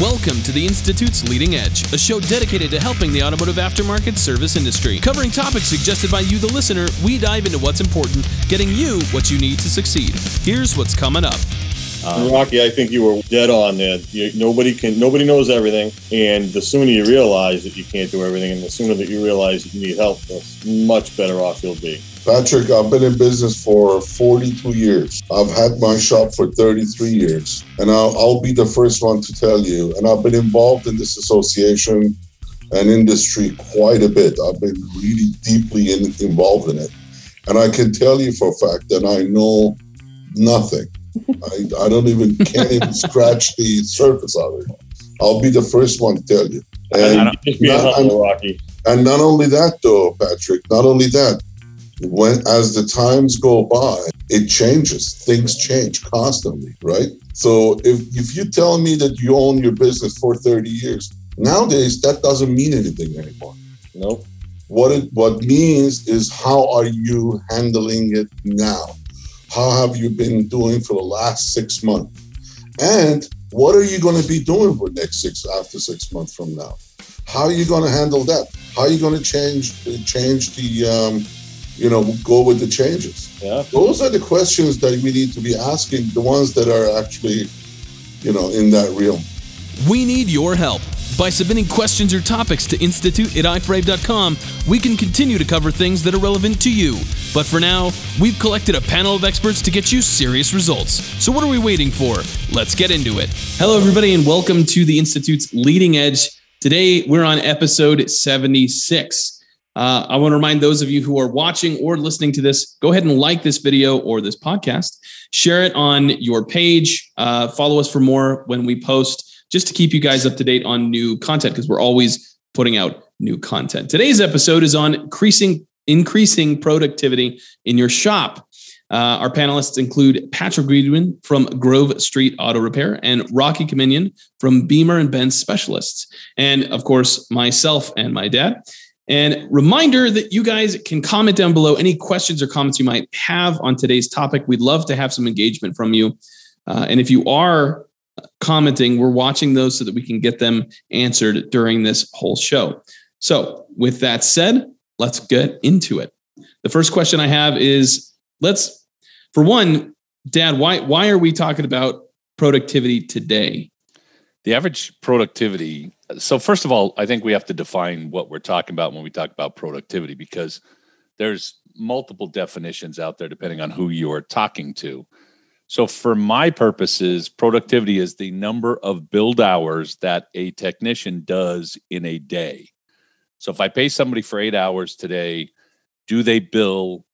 Welcome to the Institute's Leading Edge, a show dedicated to helping the automotive aftermarket service industry. Covering topics suggested by you, the listener, we dive into what's important, getting you what you need to succeed. Here's what's coming up. Uh, Rocky, I think you were dead on there. Nobody can, nobody knows everything, and the sooner you realize that you can't do everything, and the sooner that you realize you need help, the much better off you'll be. Patrick, I've been in business for 42 years. I've had my shop for 33 years, and I'll, I'll be the first one to tell you. And I've been involved in this association and industry quite a bit. I've been really deeply in, involved in it, and I can tell you for a fact that I know nothing. I, I don't even can't even scratch the surface of it. I'll be the first one to tell you. And, not, and, and not only that, though, Patrick. Not only that, when as the times go by, it changes. Things change constantly, right? So if if you tell me that you own your business for 30 years, nowadays that doesn't mean anything anymore. Nope. What it what means is how are you handling it now? How have you been doing for the last six months? And what are you going to be doing for next six after six months from now? How are you going to handle that? How are you going to change change the um, you know, go with the changes? Yeah. Those are the questions that we need to be asking, the ones that are actually, you know, in that realm. We need your help. By submitting questions or topics to institute at iforabe.com, we can continue to cover things that are relevant to you. But for now, we've collected a panel of experts to get you serious results. So what are we waiting for? Let's get into it. Hello, everybody, and welcome to the Institute's Leading Edge. Today, we're on episode 76. Uh, I want to remind those of you who are watching or listening to this, go ahead and like this video or this podcast, share it on your page, uh, follow us for more when we post, just to keep you guys up to date on new content because we're always putting out new content. Today's episode is on increasing increasing productivity in your shop. Uh, our panelists include Patrick Weidman from Grove Street Auto Repair and Rocky Khamenian from Bimmer and Benz Specialists, and of course myself and my dad. And reminder that you guys can comment down below any questions or comments you might have on today's topic. We'd love to have some engagement from you. Uh, and if you are commenting, we're watching those so that we can get them answered during this whole show. So, with that said, let's get into it. The first question I have is let's, for one, Dad, why, why are we talking about productivity today? The average productivity so first of all, I think we have to define what we're talking about when we talk about productivity because there's multiple definitions out there depending on who you are talking to. So for my purposes, productivity is the number of build hours that a technician does in a day. So if I pay somebody for 8 hours today, do they bill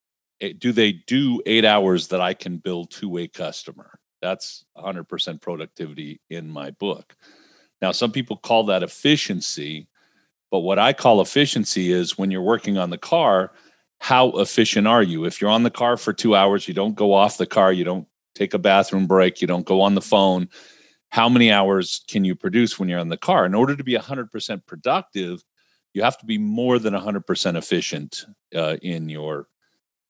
eh, do they do 8 hours that I can bill to a customer? That's 100% productivity in my book. Now, some people call that efficiency, but what I call efficiency is when you're working on the car, how efficient are you? If you're on the car for two hours, you don't go off the car, you don't take a bathroom break, you don't go on the phone. How many hours can you produce when you're on the car? In order to be 100% productive, you have to be more than 100% efficient uh, in your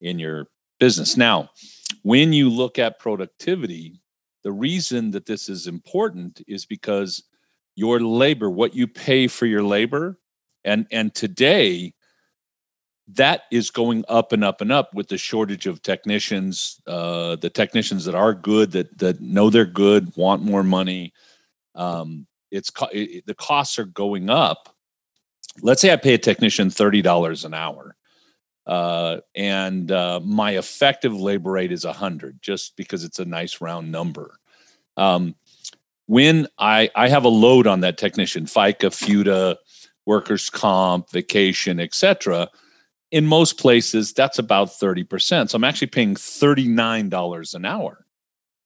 in your business. Now, when you look at productivity, the reason that this is important is because your labor, what you pay for your labor. And and today that is going up and up and up with the shortage of technicians, uh, the technicians that are good, that that know they're good, want more money. Um, it's it, the costs are going up. Let's say I pay a technician thirty dollars an hour, uh, and uh, my effective labor rate is hundred, just because it's a nice round number. Um, when I, I have a load on that technician, FICA, FUTA, workers' comp, vacation, etc. In most places, that's about 30%. So I'm actually paying $39 an hour.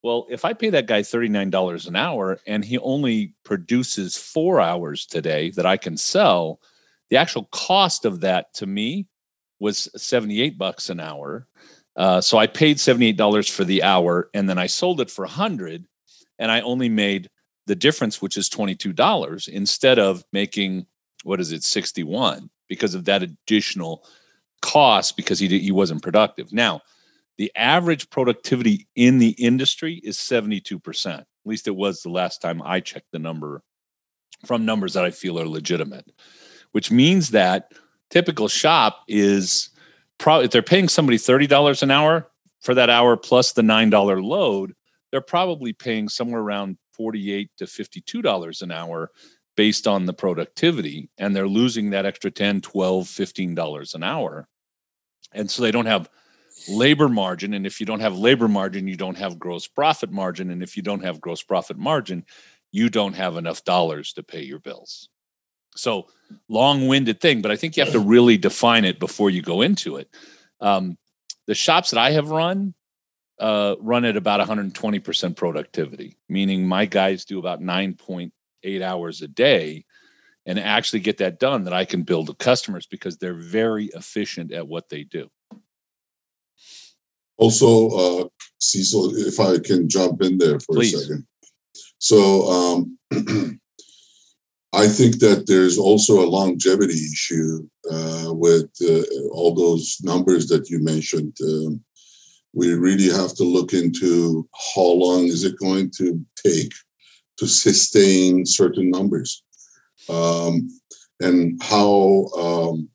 Well, if I pay that guy $39 an hour and he only produces four hours today that I can sell, the actual cost of that to me was 78 bucks an hour. Uh, so I paid $78 for the hour and then I sold it for 100 and I only made the difference, which is $22, instead of making, what is it, 61 because of that additional cost because he, he wasn't productive. Now, the average productivity in the industry is 72%. At least it was the last time I checked the number from numbers that I feel are legitimate, which means that typical shop is probably if they're paying somebody $30 an hour for that hour plus the $9 load, they're probably paying somewhere around 48 to $52 an hour based on the productivity and they're losing that extra 10 12 15 dollars an hour and so they don't have labor margin and if you don't have labor margin you don't have gross profit margin and if you don't have gross profit margin you don't have enough dollars to pay your bills. So long-winded thing but i think you have to really define it before you go into it. Um, the shops that i have run uh, run at about 120% productivity meaning my guys do about 9.8 hours a day and actually get that done that i can build the customers because they're very efficient at what they do Also, uh, Cecil, if I can jump in there for Please. a second. So um, I think that there's also a longevity issue uh, with uh, all those numbers that you mentioned. Um, we really have to look into how long is it going to take to sustain certain numbers um, and how um,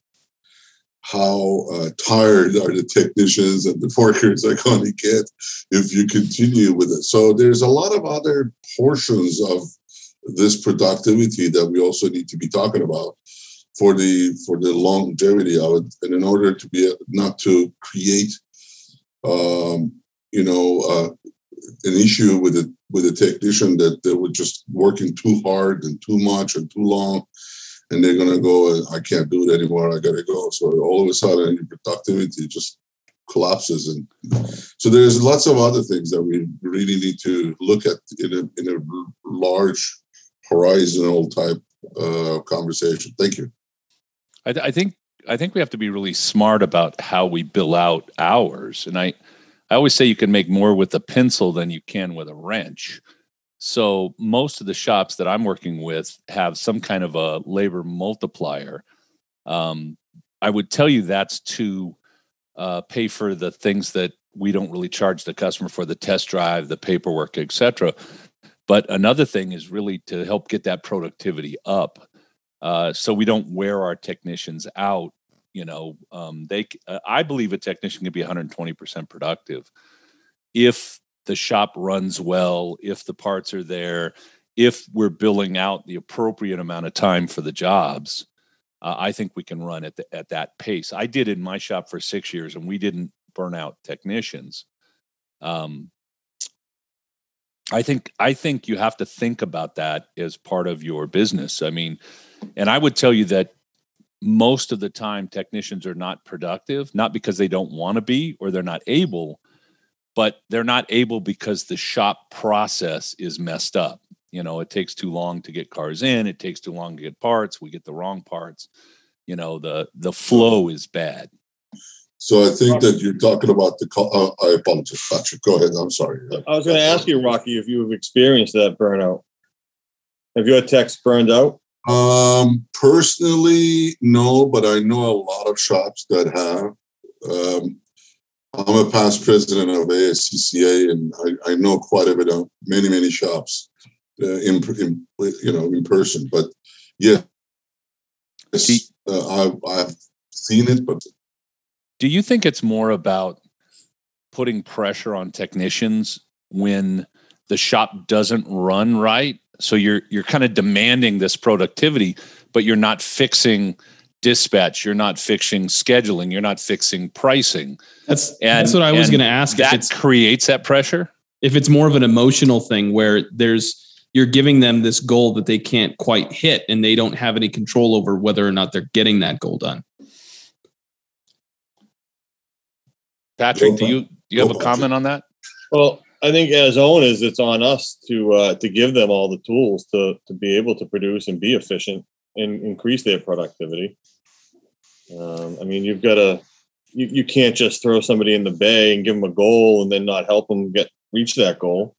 how uh, tired are the technicians and the workers are going to get if you continue with it. So there's a lot of other portions of this productivity that we also need to be talking about for the for the longevity of it, and in order to be not to create, um, you know, uh, an issue with it with a technician that they were just working too hard and too much and too long and they're gonna go. I can't do it anymore. I gotta go. So all of a sudden, your productivity just collapses, and so there's lots of other things that we really need to look at in a in a large horizontal type uh, conversation. Thank you. I, I think I think we have to be really smart about how we bill out hours, and I I always say you can make more with a pencil than you can with a wrench. So most of the shops that I'm working with have some kind of a labor multiplier. Um, I would tell you that's to uh, pay for the things that we don't really charge the customer for the test drive, the paperwork, etc. But another thing is really to help get that productivity up, uh, so we don't wear our technicians out. You know, um, they. Uh, I believe a technician can be 120 percent productive if the shop runs well, if the parts are there, if we're billing out the appropriate amount of time for the jobs, uh, I think we can run at the, at that pace. I did in my shop for six years, and we didn't burn out technicians. Um, I think I think you have to think about that as part of your business. I mean, and I would tell you that most of the time technicians are not productive, not because they don't want to be or they're not able, but they're not able because the shop process is messed up. You know, it takes too long to get cars in, it takes too long to get parts, we get the wrong parts. You know, the the flow is bad. So I think that you're talking about the. co- Uh, I apologize, Patrick. Go ahead. I'm sorry. I was going to ask you, Rocky, if you've experienced that burnout. Have your techs burned out? Um, personally, no, but I know a lot of shops that have. Um, I'm a past president of ASCCA, and I, I know quite a bit of many, many shops uh, in, in you know in person. But yeah, uh, I've I've seen it, but Do you think it's more about putting pressure on technicians when the shop doesn't run right? So you're you're kind of demanding this productivity, but you're not fixing dispatch, you're not fixing scheduling, you're not fixing pricing. That's And that's what I was going to ask. If That it's creates that pressure. if it's more of an emotional thing where there's you're giving them this goal that they can't quite hit and they don't have any control over whether or not they're getting that goal done. Patrick, do you do you have a comment on that? Well, I think as owners, it's on us to uh, to give them all the tools to to be able to produce and be efficient and increase their productivity. Um, I mean, you've got to you, you can't just throw somebody in the bay and give them a goal and then not help them get reach that goal.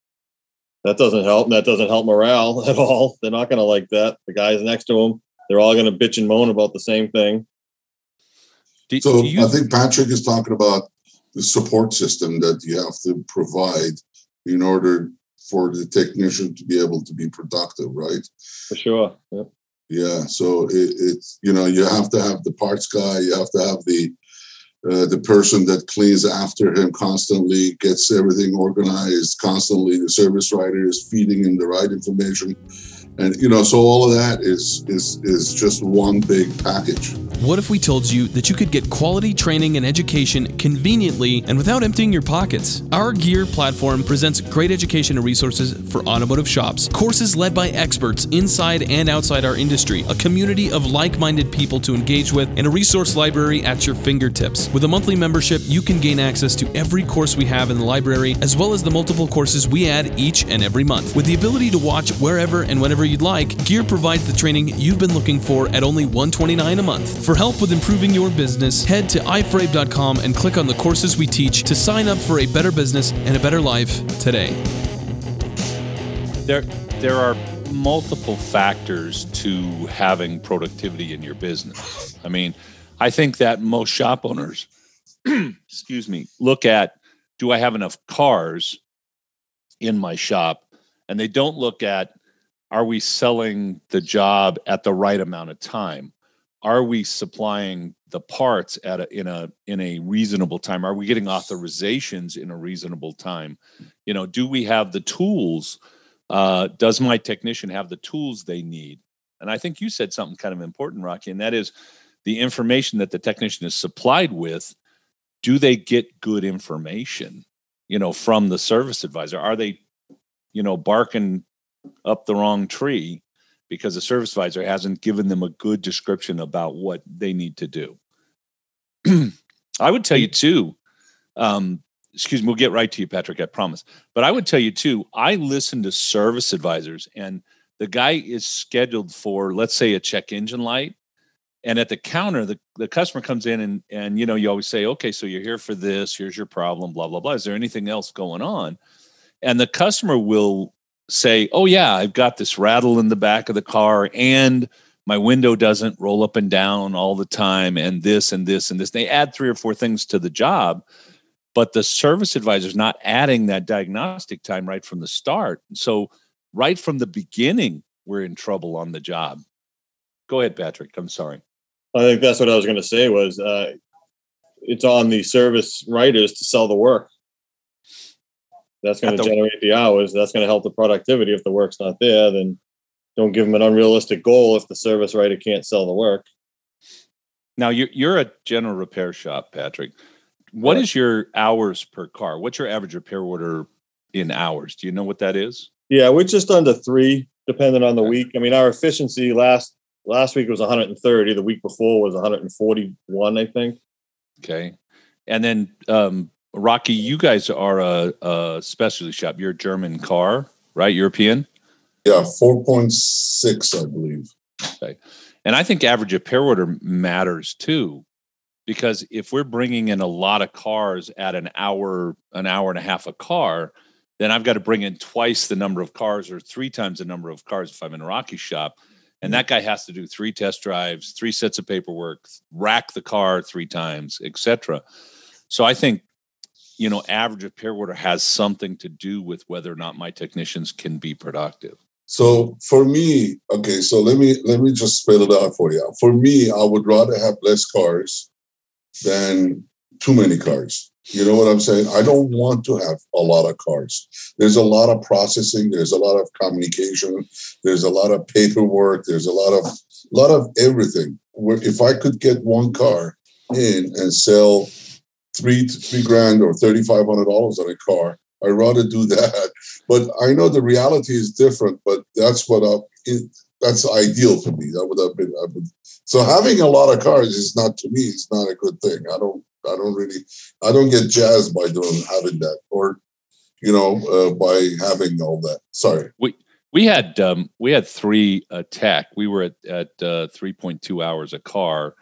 That doesn't help. and That doesn't help morale at all. They're not going to like that. The guys next to them, they're all going to bitch and moan about the same thing. Do, So do you I think Patrick is talking about the support system that you have to provide in order for the technician to be able to be productive, right? For sure. Yep. Yeah. So it, it's you know you have to have the parts guy, you have to have the uh, the person that cleans after him constantly, gets everything organized constantly. The service writer is feeding him the right information and you know so all of that is is is just one big package. What if we told you that you could get quality training and education conveniently and without emptying your pockets? Our gear platform presents great education and resources for automotive shops. Courses led by experts inside and outside our industry. A community of like-minded people to engage with and a resource library at your fingertips. With a monthly membership you can gain access to every course we have in the library as well as the multiple courses we add each and every month. With the ability to watch wherever and whenever you'd like, Gear provides the training you've been looking for at only 129 a month. For help with improving your business, head to iforabe.com and click on the courses we teach to sign up for a better business and a better life today. There, there are multiple factors to having productivity in your business. I mean, I think that most shop owners, excuse me, look at do I have enough cars in my shop? And they don't look at are we selling the job at the right amount of time? Are we supplying the parts at a, in a in a reasonable time? Are we getting authorizations in a reasonable time? You know do we have the tools uh, does my technician have the tools they need? And i think you said something kind of important rocky and that is the information that the technician is supplied with do they get good information you know from the service advisor? Are they you know barking up the wrong tree because the service advisor hasn't given them a good description about what they need to do. I would tell you too, um, excuse me, we'll get right to you, Patrick, I promise. But I would tell you too, I listen to service advisors and the guy is scheduled for, let's say, a check engine light. And at the counter, the, the customer comes in and and you know, you always say, okay, so you're here for this, here's your problem, blah, blah, blah. Is there anything else going on? And the customer will say, oh, yeah, I've got this rattle in the back of the car and my window doesn't roll up and down all the time and this and this and this. They add three or four things to the job, but the service advisor is not adding that diagnostic time right from the start. So, right from the beginning, we're in trouble on the job. Go ahead, Patrick. I'm sorry. I think that's what I was going to say was uh, it's on the service writers to sell the work. That's going to generate the hours. That's going to help the productivity. If the work's not there, then don't give them an unrealistic goal if the service writer can't sell the work. Now you're you're a general repair shop, Patrick. What is your hours per car? What's your average repair order in hours? Do you know what that is? Yeah, we're just under three, depending on the okay. week. I mean, our efficiency last last week was 130. The week before was 141, I think. Okay, and then um, Rocky, you guys are a, a specialty shop. You're a German car, right? European. Yeah, four point six, I believe. Okay, and I think average repair order matters too, because if we're bringing in a lot of cars at an hour, an hour and a half a car, then I've got to bring in twice the number of cars or three times the number of cars if I'm in a Rocky shop. And that guy has to do three test drives, three sets of paperwork, rack the car three times, etc. So I think you know, average of repair order has something to do with whether or not my technicians can be productive. So for me, okay, so let me let me just spell it out for you. For me, I would rather have less cars than too many cars. You know what I'm saying? I don't want to have a lot of cars. There's a lot of processing, there's a lot of communication, there's a lot of paperwork, there's a lot of lot of everything. Where if I could get one car in and sell three three grand or thirty five hundred dollars on a car. I'd rather do that. But I know the reality is different. But that's what I, it, that's ideal for me. That would have been. So having a lot of cars is not to me. It's not a good thing. I don't. I don't really. I don't get jazzed by doing having that or, you know, uh, by having all that. Sorry. We we had um, we had three uh, tech. We were at at uh, three point two hours a car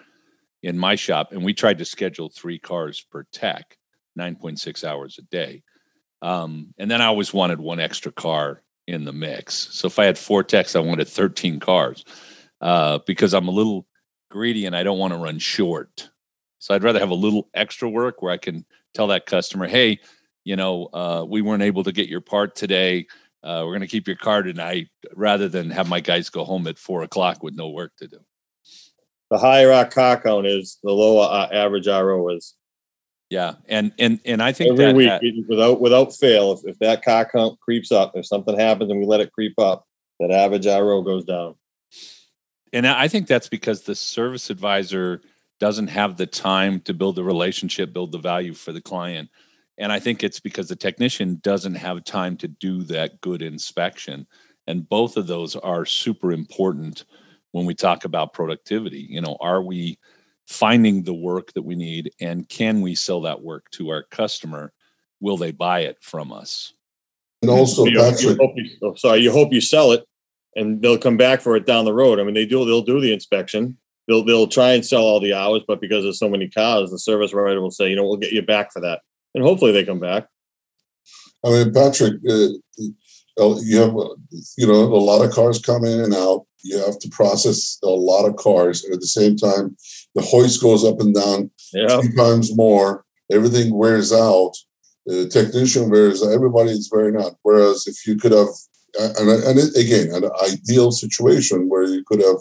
in my shop, and we tried to schedule three cars per tech, 9.6 hours a day. Um, and then I always wanted one extra car in the mix. So if I had four techs, I wanted 13 cars uh, because I'm a little greedy and I don't want to run short. So I'd rather have a little extra work where I can tell that customer, hey, you know, uh, we weren't able to get your part today. uh, we're going to keep your car tonight rather than have my guys go home at four o'clock with no work to do. The higher our car count is, the lower our average RO is. Yeah, and and and I think Every that week, ha- without without fail, if, if that car count creeps up, if something happens and we let it creep up, that average RO goes down. and I think that's because the service advisor doesn't have the time to build the relationship, build the value for the client. And I think it's because the technician doesn't have time to do that good inspection. And both of those are super important when we talk about productivity. You know, are we finding the work that we need and can we sell that work to our customer? Will they buy it from us? And also, You- you Patrick, hope you- oh, sorry, you hope you sell it, and they'll come back for it down the road. I mean, they do. They'll do the inspection. They'll they'll try and sell all the hours, but because there's so many cars, the service writer will say, you know, we'll get you back for that, and hopefully they come back. I mean, Patrick, uh, uh, you have, uh, you know, a lot of cars come in and out. You have to process a lot of cars, and at the same time, the hoist goes up and down Yeah, three times more. Everything wears out. The technician wears. Everybody is wearing out. Whereas if you could have, and, and it, again, an ideal situation where you could have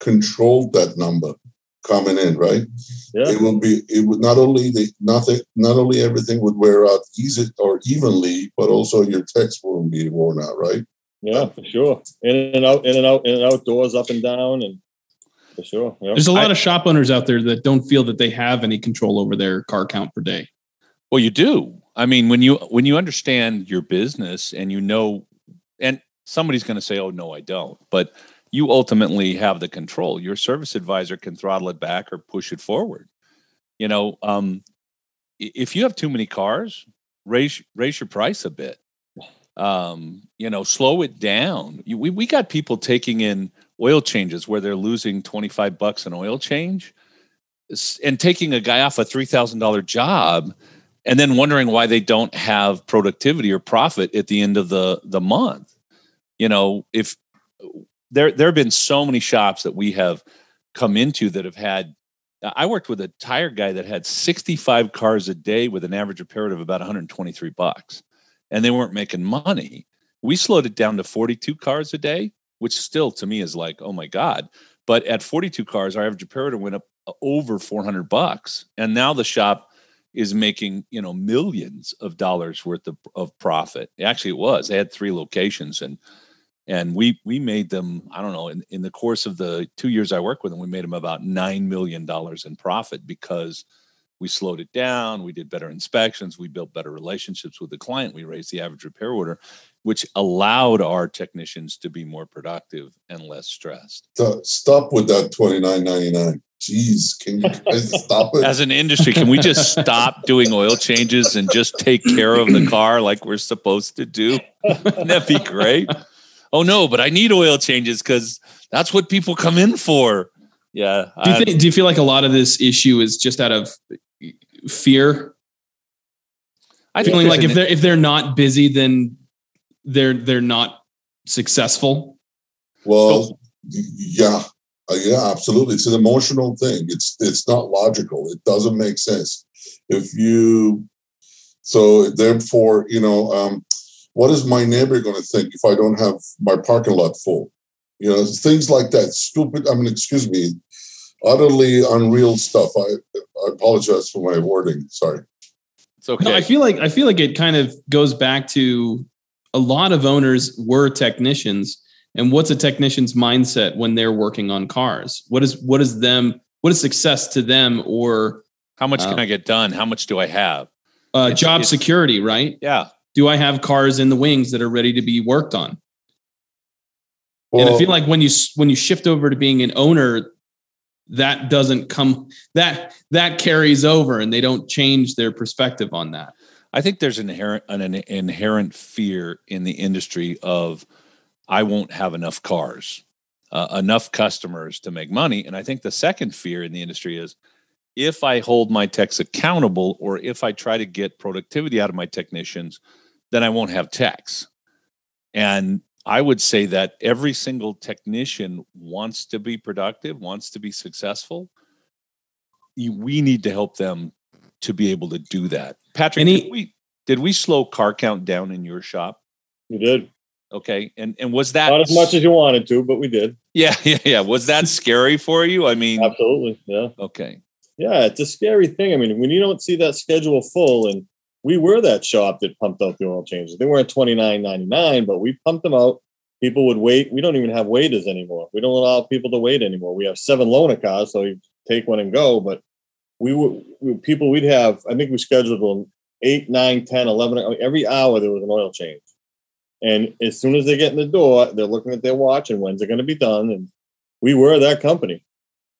controlled that number coming in, right? yeah. It will be. It would not only the nothing. Not only everything would wear out easy or evenly, but also your text won't be worn out, right? Yeah, for sure. In and out, in and out, in and outdoors, up and down, and for sure. Yeah. There's a lot I- of shop owners out there that don't feel that they have any control over their car count per day. Well, you do. I mean, when you when you understand your business and you know, and somebody's going to say, "Oh no, I don't," but you ultimately have the control. Your service advisor can throttle it back or push it forward. You know, um, if you have too many cars, raise raise your price a bit. Um, you know, slow it down. We we got people taking in oil changes where they're losing twenty five bucks an oil change, and taking a guy off a three thousand dollar job and then wondering why they don't have productivity or profit at the end of the the month you know if there there have been so many shops that we have come into that have had i worked with a tire guy that had 65 cars a day with an average repair of about 123 bucks and they weren't making money we slowed it down to 42 cars a day which still to me is like oh my god. But at 42 cars our average repair went up uh, over 400 bucks. And now the shop is making you know millions of dollars worth of, of profit. Actually it was. They had three locations and and we we made them i don't know in, in the course of the two years i worked with them we made them about nine million dollars in profit because we slowed it down we did better inspections we built better relationships with the client we raised the average repair order which allowed our technicians to be more productive and less stressed stop with that twenty nine ninety nine. Jeez, can you guys stop it? as an industry can we just stop doing oil changes and just take care of the car like we're supposed to do wouldn't that be great oh no but i need oil changes because that's what people come in for yeah Do you think? Do you feel like a lot of this issue is just out of fear, I think feeling there's like if they're if they're not busy, then they're they're not successful? Well, yeah, uh, yeah, absolutely. It's an emotional thing. It's it's not logical. It doesn't make sense. If you so therefore, you know, um, what is my neighbor going to think if I don't have my parking lot full? You know, things like that. Stupid. I mean, excuse me, utterly unreal stuff. I I apologize for my wording. Sorry. it's okay No, I feel like I feel like it kind of goes back to a lot of owners were technicians, and what's a technician's mindset when they're working on cars? What is what is them? What is success to them, or how much can um, i get done how much do i have uh, It's- job it's- security? Right? yeah Do I have cars in the wings that are ready to be worked on? and I feel like when you when you shift over to being an owner, that doesn't come that that carries over, and they don't change their perspective on that. I think there's an inherent an, inherent fear in the industry of I won't have enough cars, uh, enough customers to make money. And I think the second fear in the industry is if I hold my techs accountable or if I try to get productivity out of my technicians, then I won't have techs. And I would say that every single technician wants to be productive, wants to be successful. You, we need to help them to be able to do that. Patrick, Any- did we did we slow car count down in your shop? You did. Okay, and and was that Not as much as you wanted to, but we did. Yeah, yeah, yeah. Was that scary for you? I mean, Absolutely. Yeah. okay, Yeah. It's a scary thing. I mean, when you don't see that schedule full, and we were that shop that pumped out the oil changes. They weren't twenty nine ninety nine, but we pumped them out. People would wait. We don't even have waiters anymore. We don't allow people to wait anymore. We have seven loaner cars, so you take one and go. But we would we, people we'd have. I think we scheduled them eight, nine, 10, 11. Every hour there was an oil change. And as soon as they get in the door, they're looking at their watch and when's it going to be done. And we were that company.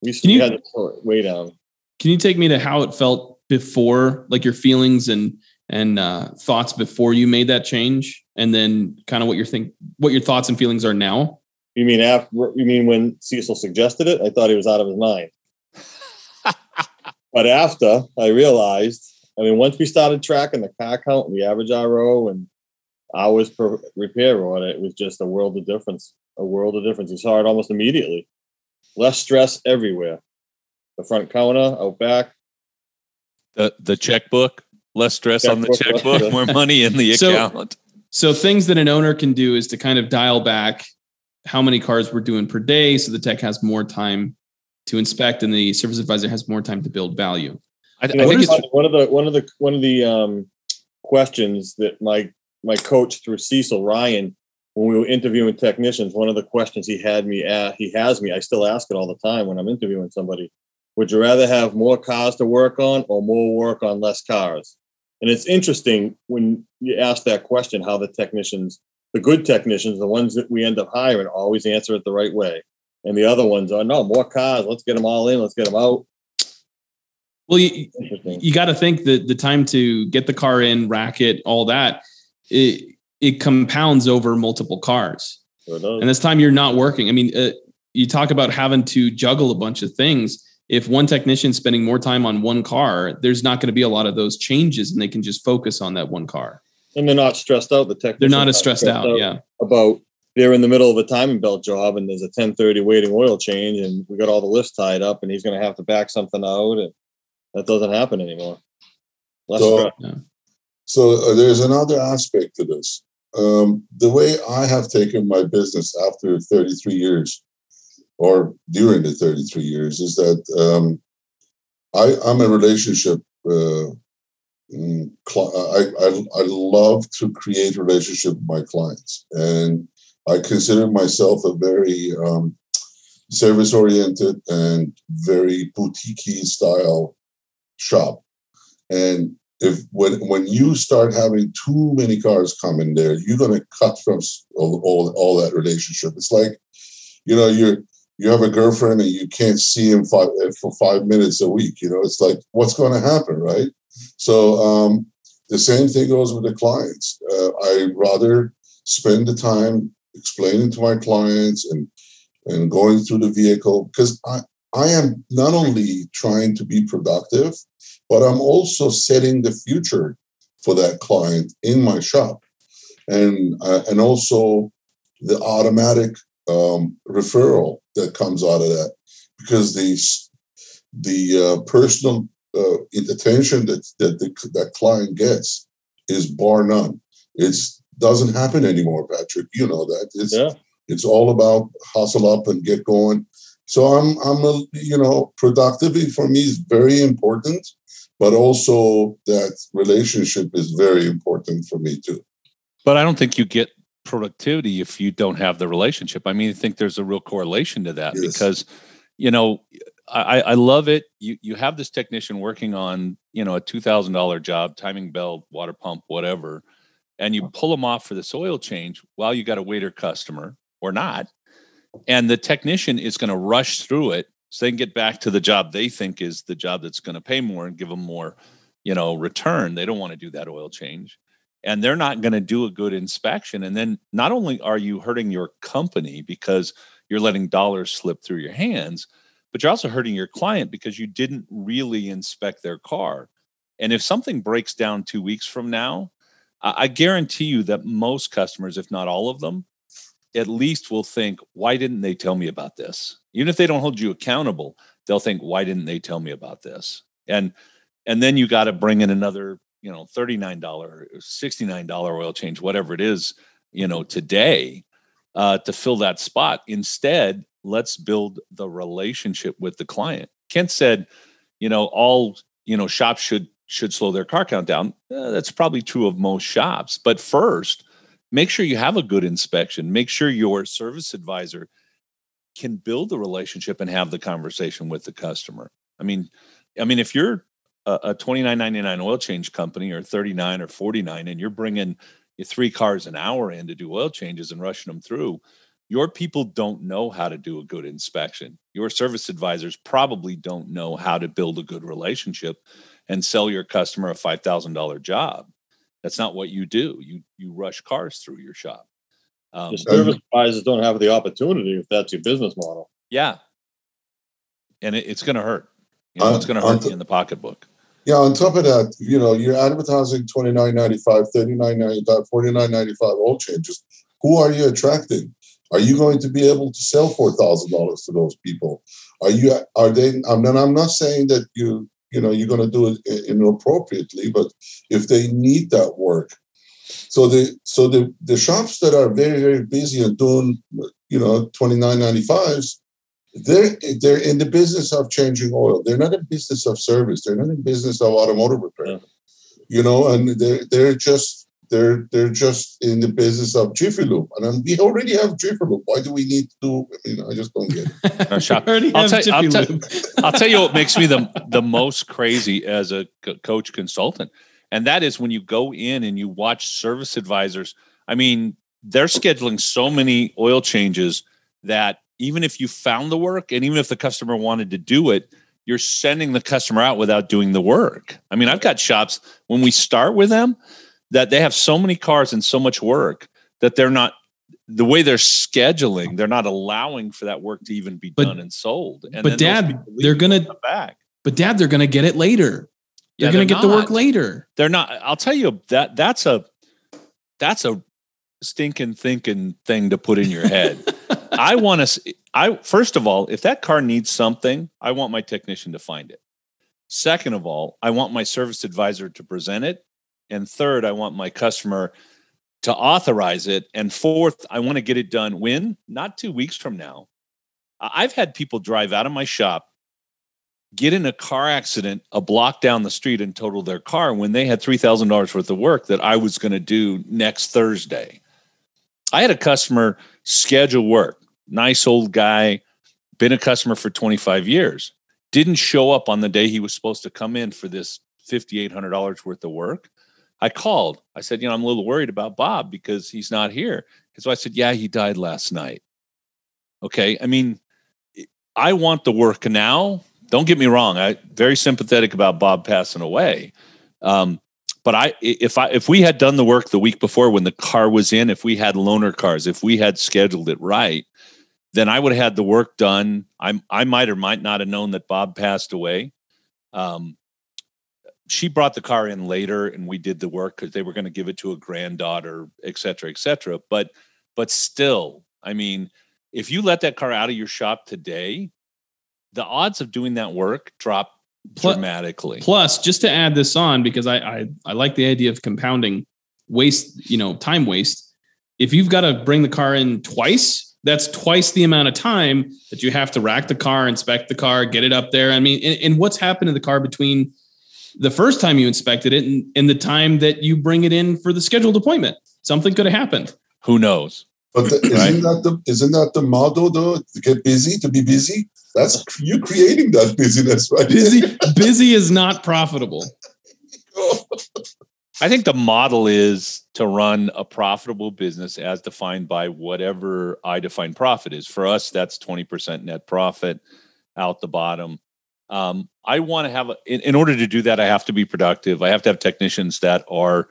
We, we you- had it way down. Can you take me to how it felt before, like your feelings and and uh, thoughts before you made that change, and then kind of what your think, what your thoughts and feelings are now? You mean after? You mean when Cecil suggested it? I thought he was out of his mind. but after I realized, I mean, once we started tracking the car count and the average RO and hours per repair order, it was just a world of difference. A world of difference. You saw it almost immediately. Less stress everywhere. The front counter, out back. the the checkbook, less stress on the Checkbook, checkbook, more money in the account. So things that an owner can do is to kind of dial back how many cars we're doing per day, so the tech has more time to inspect, and the service advisor has more time to build value. I, You I think it's one of the one of the one of the um, questions that my my coach through Cecil Ryan, when we were interviewing technicians, one of the questions he had me at, he has me. I still ask it all the time when I'm interviewing somebody. Would you rather have more cars to work on or more work on less cars? And it's interesting when you ask that question how the technicians, the good technicians, the ones that we end up hiring, always answer it the right way. And the other ones are no more cars. Let's get them all in. Let's get them out. Well, you, Interesting. you got to think that the time to get the car in, rack it, all that, it it compounds over multiple cars, does. and this time you're not working. I mean, uh, you talk about having to juggle a bunch of things. If one technician's spending more time on one car, there's not going to be a lot of those changes, and they can just focus on that one car. and they're not stressed out. The tech They're not as stressed out. Yeah. about they're in the middle of a timing belt job and there's a 1030 waiting oil change and we got all the lifts tied up and he's going to have to back something out and that doesn't happen anymore. Less So- stress. So uh, there's another aspect to this. Um, the way I have taken my business after 33 years, or during the 33 years, is that um, I, I'm a relationship. Uh, mm, I, I I love to create relationship with my clients, and I consider myself a very um, service oriented and very boutique style shop. And if when when you start having too many cars come in there, you're going to cut from all, all all that relationship. It's like, you know, you're you have a girlfriend and you can't see him five, eh, for five minutes a week. You know, it's like what's going to happen, right? So um, the same thing goes with the clients. Uh, I rather spend the time explaining to my clients and and going through the vehicle because I I am not only trying to be productive but I'm also setting the future for that client in my shop, and uh, and also the automatic um, referral that comes out of that because the the uh, personal uh, attention that that the, that client gets is bar none. It doesn't happen anymore, Patrick. You know that it's Yeah. it's all about hustle up and get going. So I'm I'm a you know productivity for me is very important, but also that relationship is very important for me too. But I don't think you get productivity if you don't have the relationship. I mean, I think there's a real correlation to that Yes. because, you know, I, I love it. You you have this technician working on, you know, a two thousand dollar job, timing belt, water pump, whatever, and you pull them off for this oil change while you got a waiter customer or not, and the technician is going to rush through it so they can get back to the job they think is the job that's going to pay more and give them more, you know, return. They don't want to do that oil change and they're not going to do a good inspection. And then not only are you hurting your company because you're letting dollars slip through your hands, but you're also hurting your client because you didn't really inspect their car. And if something breaks down two weeks from now, I guarantee you that most customers, if not all of them, at least will think, why didn't they tell me about this? Even if they don't hold you accountable, they'll think, why didn't they tell me about this? And and then you got to bring in another you know $39 or $69 oil change whatever it is you know, today uh, to fill that spot. Instead, let's build the relationship with the client. Kent said, you know, all you know shops should should slow their car count down. Eh, that's probably true of most shops. But first, make sure you have a good inspection. Make sure your service advisor can build the relationship and have the conversation with the customer. I mean, I mean, if you're a, a twenty nine ninety nine oil change company or thirty nine or forty nine, and you're bringing three cars an hour in to do oil changes and rushing them through, your people don't know how to do a good inspection. Your service advisors probably don't know how to build a good relationship and sell your customer a $5,000 job. That's not what you do. You you rush cars through your shop. Um, the service advisors don't have the opportunity if that's your business model. Yeah, and it, it's going to hurt. You know, it's going to hurt th- in the pocketbook. Yeah, on top of that, you know, you're advertising twenty nine ninety five, thirty nine ninety five, forty nine ninety five all changes. Who are you attracting? Are you going to be able to sell four thousand dollars to those people? Are you? Are they? I mean, I'm not saying that you you know you're going to do it inappropriately, but if they need that work, so the so the the shops that are very very busy and doing you know twenty nine ninety fives, they're they're in the business of changing oil. They're not in business of service. They're not in business of automotive repair. You know, and they're they're just they're they're just in the business of Jiffy Lube, and we already have Jiffy Lube. Why do we need to do? You know, I just don't get it. I'll, tell, I'll, tell, I'll tell you what makes me the the most crazy as a coach consultant, and that is when you go in and you watch service advisors. I mean, they're scheduling so many oil changes that even if you found the work, and even if the customer wanted to do it, you're sending the customer out without doing the work. I mean, I've got shops when we start with them that they have so many cars and so much work that they're not the way they're scheduling, they're not allowing for that work to even be but, done and sold. And but dad, they're gonna back. But dad, they're gonna get it later. They're yeah, gonna they're get not. the work later. They're not. I'll tell you that that's a that's a stinking thinking thing to put in your head. I want to. I first of all, if that car needs something, I want my technician to find it. Second of all, I want my service advisor to present it and third, I want my customer to authorize it. And fourth, I want to get it done when? Not two weeks from now. I've had people drive out of my shop, get in a car accident a block down the street and total their car when they had $3,000 worth of work that I was going to do next Thursday. I had a customer schedule work, nice old guy, been a customer for 25 years, didn't show up on the day he was supposed to come in for this $5,800 worth of work. I called. I said, you know, I'm a little worried about Bob because he's not here. So I said, yeah, he died last night. Okay. I mean, I want the work now. Don't get me wrong. I very sympathetic about Bob passing away. Um, but I, if I, if we had done the work the week before when the car was in, if we had loaner cars, if we had scheduled it right, then I would have had the work done. I, I might or might not have known that Bob passed away. Um, she brought the car in later and we did the work because they were going to give it to a granddaughter et cetera et cetera but but still i mean if you let that car out of your shop today the odds of doing that work drop dramatically plus just to add this on because I, I i like the idea of compounding waste you know time waste if you've got to bring the car in twice that's twice the amount of time that you have to rack the car inspect the car get it up there i mean and, and what's happened in the car between the first time you inspected it and, and the time that you bring it in for the scheduled appointment. Something could have happened. Who knows? But the, right? isn't that the isn't that the motto though? To get busy, to be busy. That's you creating that busyness, right? Busy, busy is not profitable. Oh. I think the model is to run a profitable business as defined by whatever I define profit is. For us, that's 20% net profit out the bottom. Um, I want to have, a, in, in order to do that, I have to be productive. I have to have technicians that are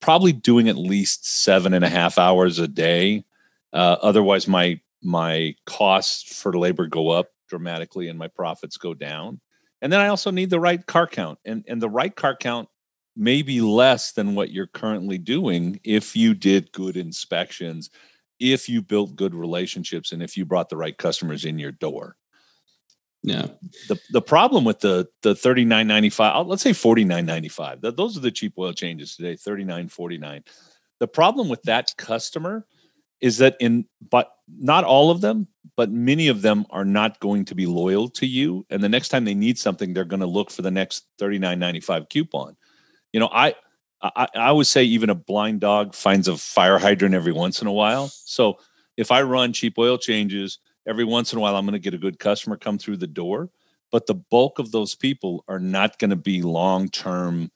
probably doing at least seven and a half hours a day. Uh, otherwise, my my costs for labor go up dramatically and my profits go down. And then I also need the right car count, and and the right car count may be less than what you're currently doing if you did good inspections, if you built good relationships, and if you brought the right customers in your door. Yeah. The the problem with the the 39.95, uh, let's say 49.95. Those are the cheap oil changes today, 39.49. The problem with that customer is that in but not all of them, but many of them are not going to be loyal to you. And the next time they need something, they're going to look for the next $39.95 coupon. You know, I, I I always say even a blind dog finds a fire hydrant every once in a while. So if I run cheap oil changes every once in a while, I'm going to get a good customer come through the door. But the bulk of those people are not going to be long term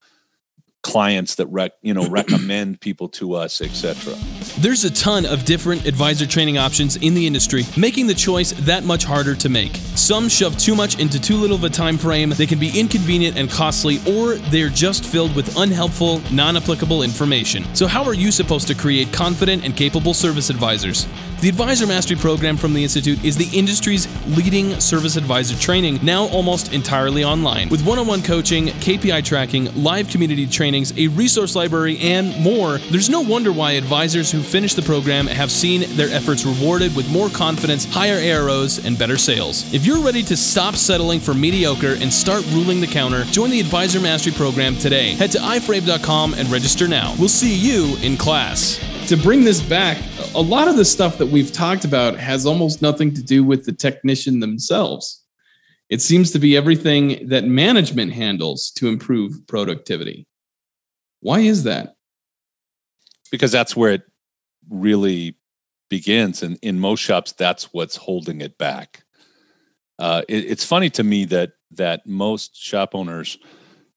clients that rec, you know recommend people to us etc there's a ton of different advisor training options in the industry making the choice that much harder to make. Some shove too much into too little of a time frame. They can be inconvenient and costly or they're just filled with unhelpful non-applicable information. So how are you supposed to create confident and capable service advisors? The Advisor Mastery program from the Institute is the industry's leading service advisor training, now almost entirely online. With one on one coaching, KPI tracking, live community trainings, a resource library, and more, there's no wonder why advisors who finish the program have seen their efforts rewarded with more confidence, higher AROs, and better sales. If you're ready to stop settling for mediocre and start ruling the counter, join the Advisor Mastery program today. Head to iforabe.com and register now. We'll see you in class to bring this back, a lot of the stuff that we've talked about has almost nothing to do with the technician themselves. It seems to be everything that management handles to improve productivity. Why is that? Because that's where it really begins. And in most shops, that's what's holding it back. Uh, it, it's funny to me that that most shop owners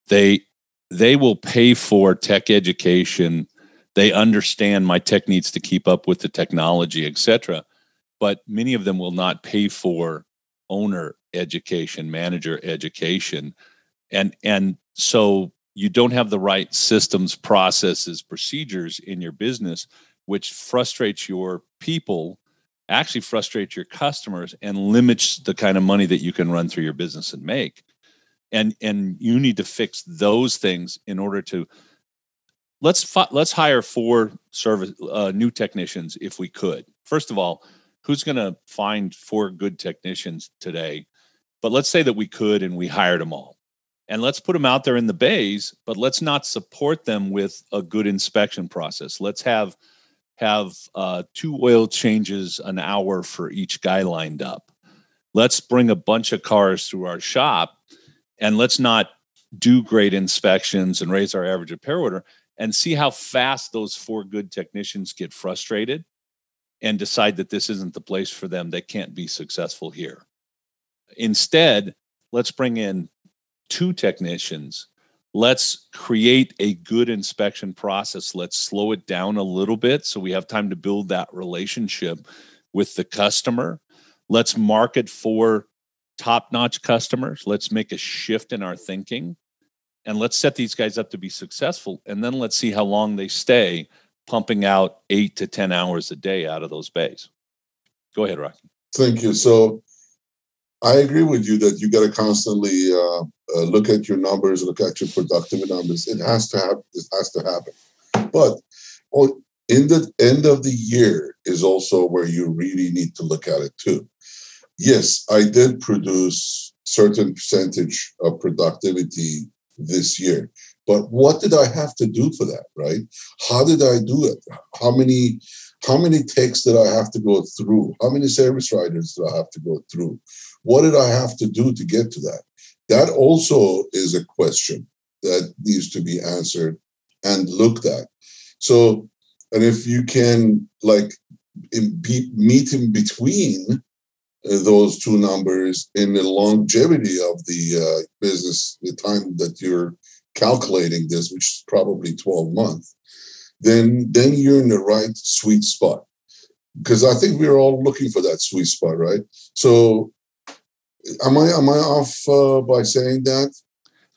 they they will pay for tech education they understand my tech needs to keep up with the technology etc but many of them will not pay for owner education manager education and and so you don't have the right systems processes procedures in your business which frustrates your people actually frustrates your customers and limits the kind of money that you can run through your business and make and and you need to fix those things in order to let's fi- let's hire four service uh, new technicians if we could. First of all, who's going to find four good technicians today? But let's say that we could and we hired them all. And let's put them out there in the bays, but let's not support them with a good inspection process. Let's have have uh, two oil changes an hour for each guy lined up. Let's bring a bunch of cars through our shop, and let's not do great inspections and raise our average repair order and see how fast those four good technicians get frustrated and decide that this isn't the place for them. They can't be successful here. Instead, let's bring in two technicians. Let's create a good inspection process. Let's slow it down a little bit so we have time to build that relationship with the customer. Let's market for top notch customers. Let's make a shift in our thinking and let's set these guys up to be successful and then let's see how long they stay pumping out eight to ten hours a day out of those bays go ahead rocky thank you so i agree with you that you got to constantly uh, uh, look at your numbers look at your productivity numbers it has to happen it has to happen but oh, in the end of the year is also where you really need to look at it too yes i did produce certain percentage of productivity this year. But what did I have to do for that, right? How did I do it? How many how many takes did I have to go through? How many service riders did I have to go through? What did I have to do to get to that? That also is a question that needs to be answered and looked at. So, and if you can like in be, meet in between those two numbers in the longevity of the uh, business, the time that you're calculating this, which is probably 12 months, then then you're in the right sweet spot. Because I think we're all looking for that sweet spot, right? So, am I am I off uh, by saying that?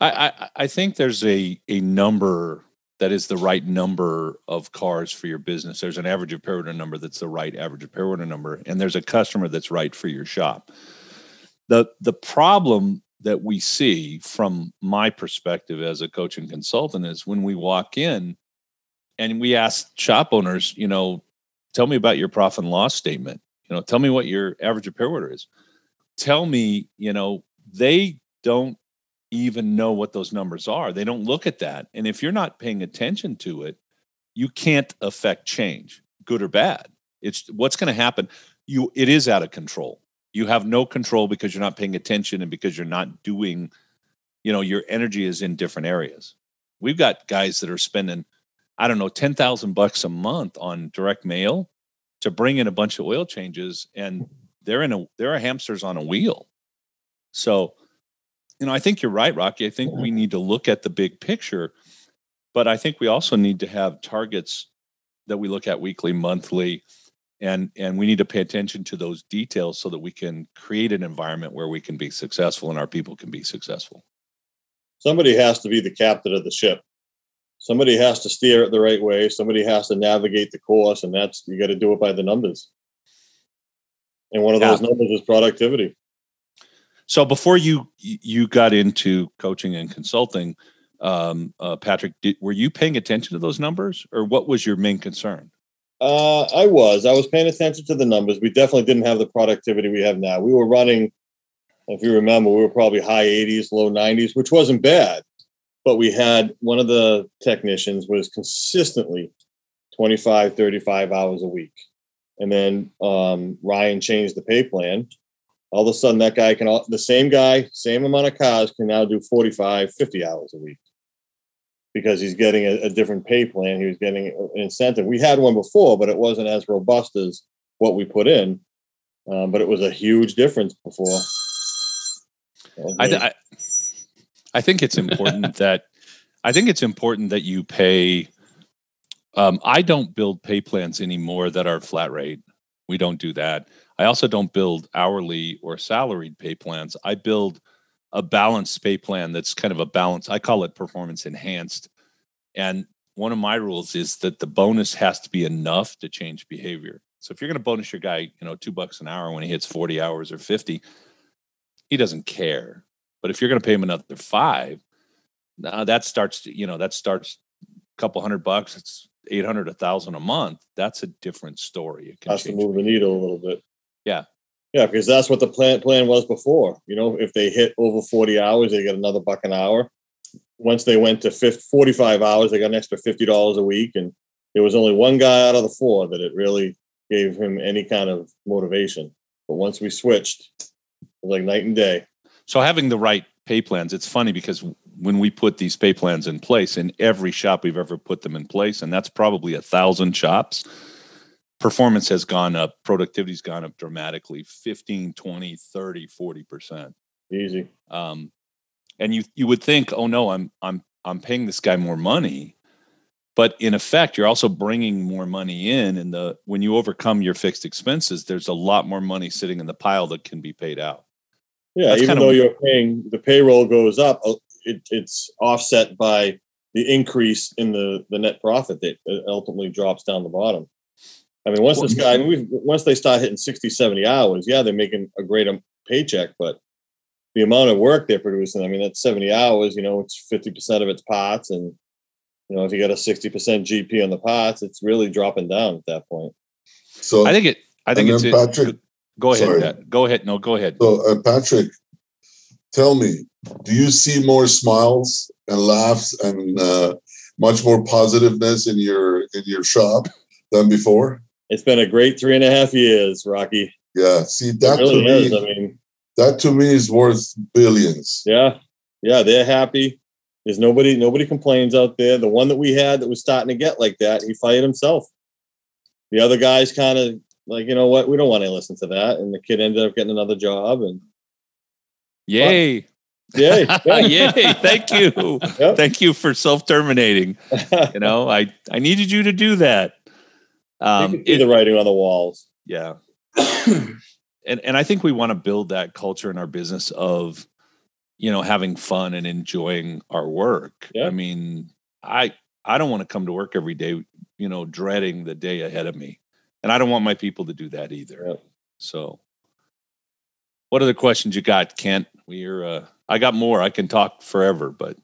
I, I I think there's a a number that is the right number of cars for your business. There's an average repair order number that's the right average repair order number, and there's a customer that's right for your shop. The the problem that we see from my perspective as a coach and consultant is when we walk in and we ask shop owners, you know, tell me about your profit and loss statement. You know, tell me what your average repair order is. Tell me, you know, they don't even know what those numbers are. They don't look at that. And if you're not paying attention to it, you can't affect change, good or bad. It's what's going to happen. You it is out of control. You have no control because you're not paying attention and because you're not doing, you know, your energy is in different areas. We've got guys that are spending, I don't know, ten thousand bucks a month on direct mail to bring in a bunch of oil changes, and they're in a they're hamsters on a wheel. So, you know, I think you're right, Rocky. I think we need to look at the big picture, but I think we also need to have targets that we look at weekly, monthly, and and we need to pay attention to those details so that we can create an environment where we can be successful and our people can be successful. Somebody has to be the captain of the ship. Somebody has to steer it the right way. Somebody has to navigate the course, and that's you got to do it by the numbers. And one of those Yeah. numbers is productivity. So before you you got into coaching and consulting, um, uh, Patrick, did, were you paying attention to those numbers, or what was your main concern? Uh, I was. I was paying attention to the numbers. We definitely didn't have the productivity we have now. We were running, if you remember, we were probably high 80s, low 90s, which wasn't bad. But we had one of the technicians was consistently 25, 35 hours a week. And then um, Ryan changed the pay plan. All of a sudden, that guy can, the same guy, same amount of cars, can now do 45, 50 hours a week because he's getting a, a different pay plan. He was getting an incentive. We had one before, but it wasn't as robust as what we put in. Um, but it was a huge difference before. I, th- I I think it's important that I think it's important that you pay. Um, I don't build pay plans anymore that are flat rate. We don't do that. I also don't build hourly or salaried pay plans. I build a balanced pay plan that's kind of a balance. I call it performance enhanced. And one of my rules is that the bonus has to be enough to change behavior. So if you're going to bonus your guy, you know, two bucks an hour when he hits 40 hours or 50, he doesn't care. But if you're going to pay him another five, now that starts to, you know, that starts a couple hundred bucks. It's 800, a thousand a month. That's a different story. It can has to move the needle a little bit. Yeah. Yeah, because that's what the plan plan was before. You know, if they hit over 40 hours, they get another buck an hour. Once they went to 50, 45 hours, they got an extra $50 a week. And there was only one guy out of the four that it really gave him any kind of motivation. But once we switched, it was like night and day. So having the right pay plans, it's funny because when we put these pay plans in place in every shop we've ever put them in place, and that's probably a thousand shops, performance has gone up, productivity's gone up dramatically 15, 20, 30, 40%. Easy. Um, and you you would think, oh no, I'm I'm I'm paying this guy more money, but in effect, you're also bringing more money in. And the when you overcome your fixed expenses, there's a lot more money sitting in the pile that can be paid out. Yeah, That's even kinda- though you're paying the payroll goes up, uh, it, it's offset by the increase in the the net profit that uh, ultimately drops down the bottom. I mean, once this guy, I mean, we've, once they start hitting 60, 70 hours, yeah, they're making a great um, paycheck, but the amount of work they're producing, I mean, that's 70 hours, you know, it's 50% of its parts. And, you know, if you got a 60% GP on the parts, it's really dropping down at that point. So, I think it. I think it's. then it- Patrick- go ahead. sorry. Pat. Go ahead. No, go ahead. so uh, Patrick, tell me, do you see more smiles and laughs and uh, much more positiveness in your in your shop than before? It's been a great three and a half years, Rocky. Yeah. See It that really to is. me, I mean, that to me is worth billions. Yeah, yeah, they're happy. There's nobody, nobody complains out there. The one that we had that was starting to get like that, he fired himself. The other guys kind of like, you know what, we don't want to listen to that, and the kid ended up getting another job. And Yay! yay, Yay! Thank you. Yep. Thank you for self-terminating. You know, I I needed you to do that. Um, it- the writing on the walls. yeah and and i think we want to build that culture in our business of you know having fun and enjoying our work Yeah. i mean i i don't want to come to work every day you know dreading the day ahead of me and i don't want my people to do that either Yep. so what other questions you got kent we're uh i got more i can talk forever but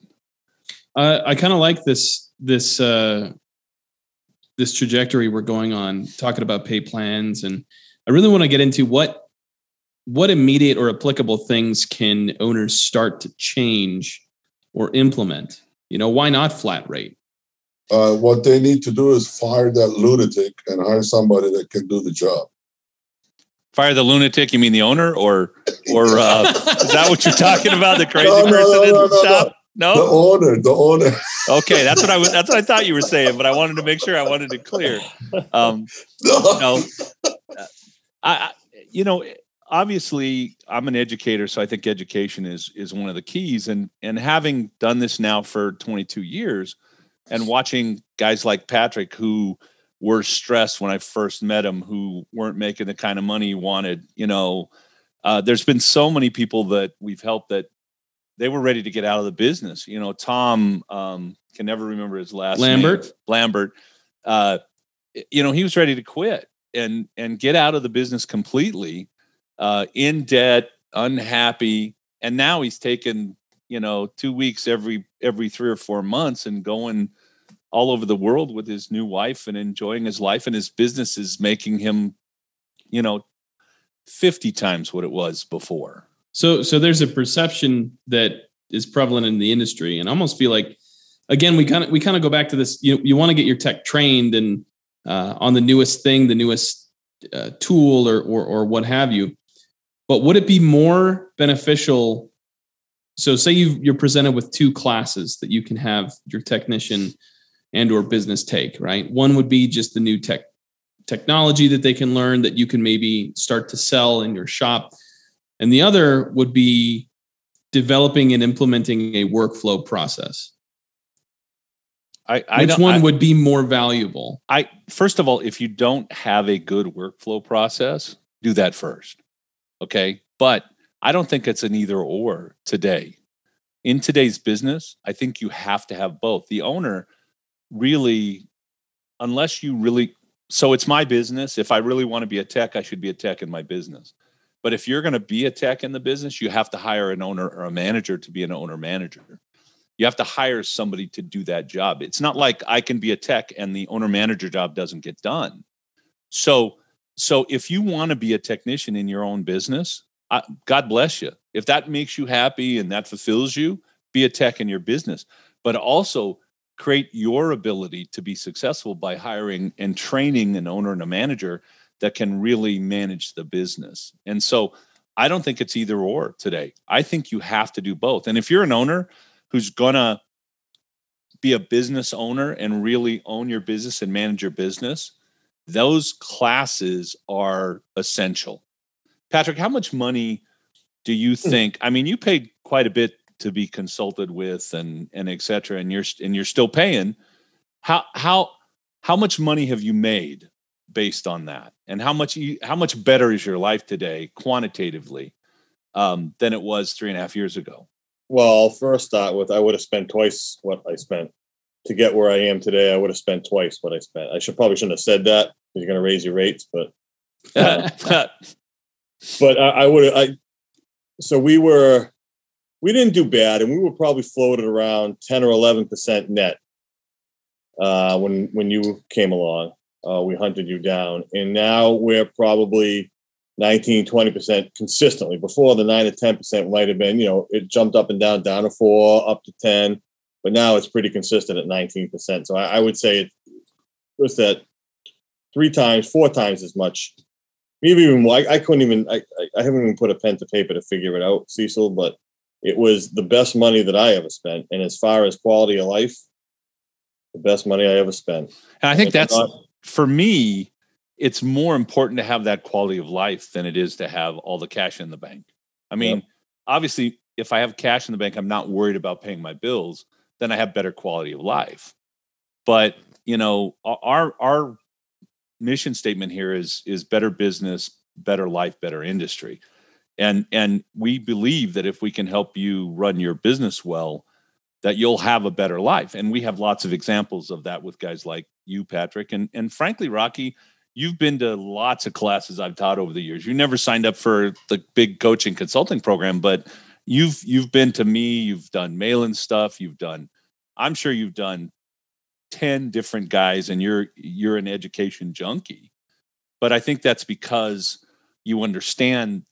Uh, I kind of like this this uh, this trajectory we're going on, talking about pay plans, and I really want to get into what what immediate or applicable things can owners start to change or implement. You know, why not flat rate? Uh, what they need to do is fire that lunatic and hire somebody that can do the job. Fire the lunatic? You mean the owner, or or uh, is that what you're talking about? The crazy No, no, person no, in the shop? No. The owner, the owner. Okay, that's what I was. That's what I thought you were saying, but I wanted to make sure I wanted it clear. Um, no, I, I, you know, obviously, I'm an educator, so I think education is is one of the keys. And and having done this now for 22 years, and watching guys like Patrick who were stressed when I first met him, who weren't making the kind of money he wanted, you know, uh, there's been so many people that we've helped that they were ready to get out of the business. You know, Tom um, can never remember his last Lambert? name. Lambert. Uh, you know, he was ready to quit and and get out of the business completely, uh, in debt, unhappy, and now he's taken you know two weeks every every three or four months and going all over the world with his new wife and enjoying his life and his business is making him you know 50 times what it was before So so there's a perception that is prevalent in the industry, and I almost feel like again we kind of we kind of go back to this. You you want to get your tech trained and uh, on the newest thing, the newest uh, tool or, or or what have you. But would it be more beneficial? So say you you're presented with two classes that you can have your technician and or business take. Right, one would be just the new tech technology that they can learn that you can maybe start to sell in your shop and the other would be developing and implementing a workflow process. i i Which one I- would be more valuable? I first of all, if you don't have a good workflow process, do that first. Okay. But I don't think it's an either or today. In today's business, I think you have to have both. The owner really, unless you really, so it's my business. If I really want to be a tech, I should be a tech in my business. But if you're going to be a tech in the business, you have to hire an owner or a manager to be an owner manager you have to hire somebody to do that job. It's not like I can be a tech and the owner manager job doesn't get done. So, so if you want to be a technician in your own business, I, God bless you. If that makes you happy and that fulfills you, be a tech in your business. But also create your ability to be successful by hiring and training an owner and a manager that can really manage the business. And so I don't think it's either or today. I think you have to do both. And if you're an owner who's gonna be a business owner and really own your business and manage your business, those classes are essential. Patrick, how much money do you think? I mean, you paid quite a bit to be consulted with and and et cetera, and you're and you're still paying. How how how much money have you made based on that? And how much you, how much better is your life today quantitatively um, than it was three and a half years ago? Well, I'll first start with I would have spent twice what I spent to get where I am today. I would have spent twice what I spent. I should probably shouldn't have said that because you're going to raise your rates, but but I, I would I. So we were, we didn't do bad, and we were probably floated around ten or eleven percent net uh, when when you came along. Uh, we hunted you down, and now we're probably 19, 20% consistently. Before the 9 to 10% might have been, you know, it jumped up and down, down to 4, up to 10, but now it's pretty consistent at 19%. So I, I would say it was that three times, four times as much. Maybe even. I, I couldn't even, I, I, haven't even put a pen to paper to figure it out, Cecil, but it was the best money that I ever spent. And as far as quality of life, the best money I ever spent. And I think It's that's not- for me, it's more important to have that quality of life than it is to have all the cash in the bank. I mean, obviously, if I have cash in the bank, I'm not worried about paying my bills, then I have better quality of life. But, you know, our our mission statement here is is better business, better life, better industry. And and we believe that if we can help you run your business well, that you'll have a better life. And we have lots of examples of that with guys like you, Patrick. And and frankly, Rocky, you've been to lots of classes I've taught over the years. You never signed up for the big coaching consulting program, but you've you've been to me, you've done mail-in stuff, you've done, I'm sure you've done 10 different guys and you're you're an education junkie. But I think that's because you understand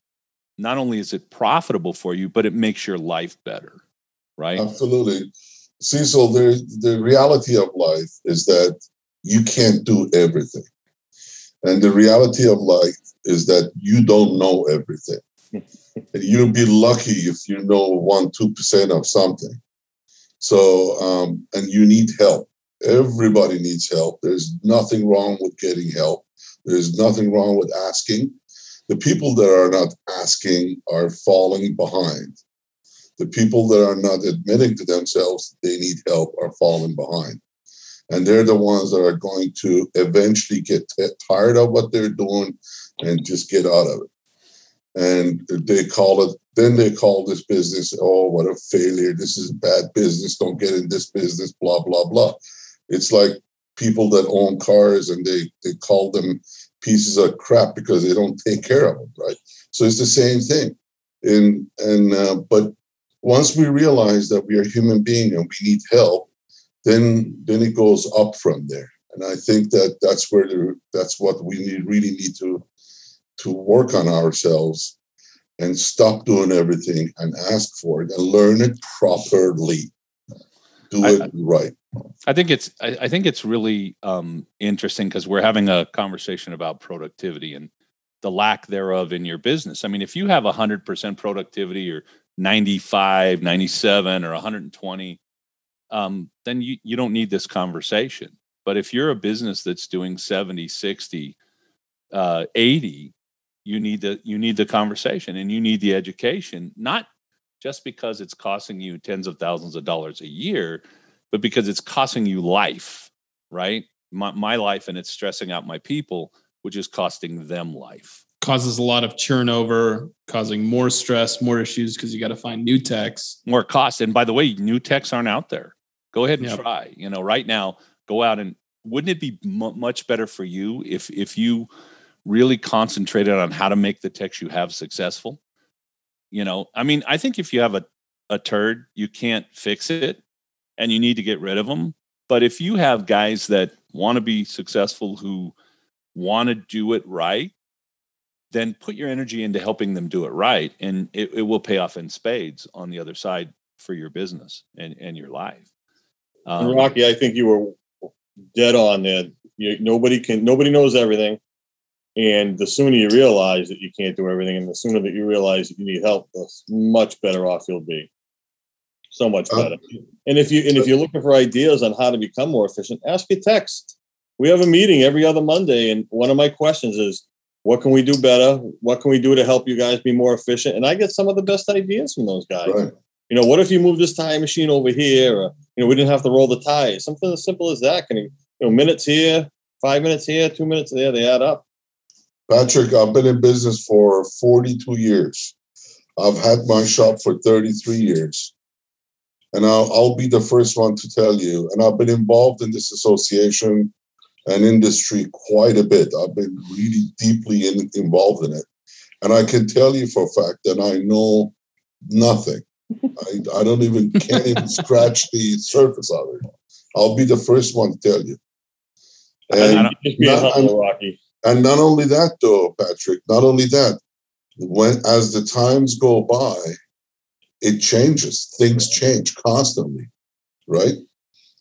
not only is it profitable for you, but it makes your life better. Right. Absolutely. Cecil, there, the reality of life is that you can't do everything. And the reality of life is that you don't know everything. and you'll be lucky if you know one, two percent of something. So, um, and you need help. Everybody needs help. There's nothing wrong with getting help. There's nothing wrong with asking. The people that are not asking are falling behind. The people that are not admitting to themselves they need help are falling behind. And they're the ones that are going to eventually get t- tired of what they're doing and just get out of it. And they call it, then they call this business, oh, what a failure. This is bad business. Don't get in this business, blah, blah, blah. It's like people that own cars and they, they call them pieces of crap because they don't take care of them, right? So it's the same thing. And, and uh, but once we realize that we are human being and we need help, then then it goes up from there. And I think that that's where the, that's what we need really need to to work on ourselves and stop doing everything and ask for it and learn it properly. Do it I, right. I think it's I, I think it's really um, interesting because we're having a conversation about productivity and the lack thereof in your business. I mean, if you have 100% productivity or 95, 97, or 120, um, then you, you don't need this conversation. But if you're a business that's doing 70, 60, uh, 80, you need the you need the conversation and you need the education, not just because it's costing you tens of thousands of dollars a year, but because it's costing you life, right? My, my life and it's stressing out my people, which is costing them life. Causes a lot of churn over, causing more stress, more issues because you got to find new techs. More cost. And by the way, new techs aren't out there. Go ahead and yep. try. You know, right now, go out and wouldn't it be m- much better for you if if you really concentrated on how to make the text you have successful. You know, I mean, I think if you have a, a turd, you can't fix it and you need to get rid of them. But if you have guys that want to be successful who want to do it right, then put your energy into helping them do it right. And it, it will pay off in spades on the other side for your business and, and your life. Um, Rocky, I think you were dead on there. You, nobody can, nobody knows everything. And the sooner you realize that you can't do everything, and the sooner that you realize that you need help, the much better off you'll be. So much uh-huh. better. and if you and if you're looking for ideas on how to become more efficient, ask your text. We have a meeting every other Monday, and one of my questions is, "What can we do better? What can we do to help you guys be more efficient?" And I get some of the best ideas from those guys. Right. You know, what if you move this tire machine over here? Or, you know, we didn't have to roll the tires. Something as simple as that. Can you, you know, minutes here, five minutes here, two minutes there, they add up. Patrick, I've been in business for 42 years. I've had my shop for 33 years. And I'll, I'll, be the first one to tell you. And I've been involved in this association and industry quite a bit. I've been really deeply in, involved in it. And I can tell you for a fact that I know nothing. I, I don't even, can't even scratch the surface of it. I'll be the first one to tell you. And, not, Rocky. And not only that, though, Patrick, not only that, when as the times go by, it changes. Things change constantly, right?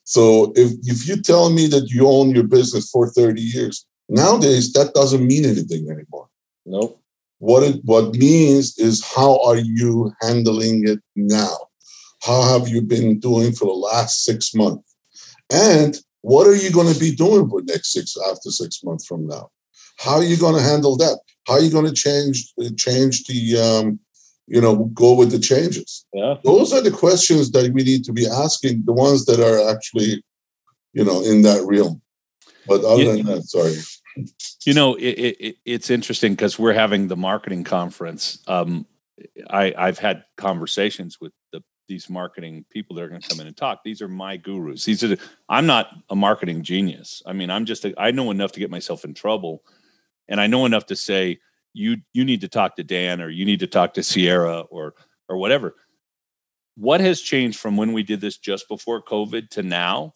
So if if you tell me that you own your business for 30 years, nowadays that doesn't mean anything anymore. Nope. What it what means is how are you handling it now? How have you been doing for the last six months? And what are you going to be doing for next six after six months from now? How are you going to handle that? How are you going to change change the um, you know go with the changes? Yeah. Those are the questions that we need to be asking. The ones that are actually you know in that realm. But other yeah. than that, sorry. You know, it, it, it's interesting because we're having the marketing conference. Um, I, I've had conversations with the these marketing people that are going to come in and talk. These are my gurus. These are the, I'm not a marketing genius. I mean, I'm just a, I know enough to get myself in trouble and I know enough to say you you need to talk to Dan or you need to talk to Sierra or or whatever. What has changed from when we did this just before COVID to now?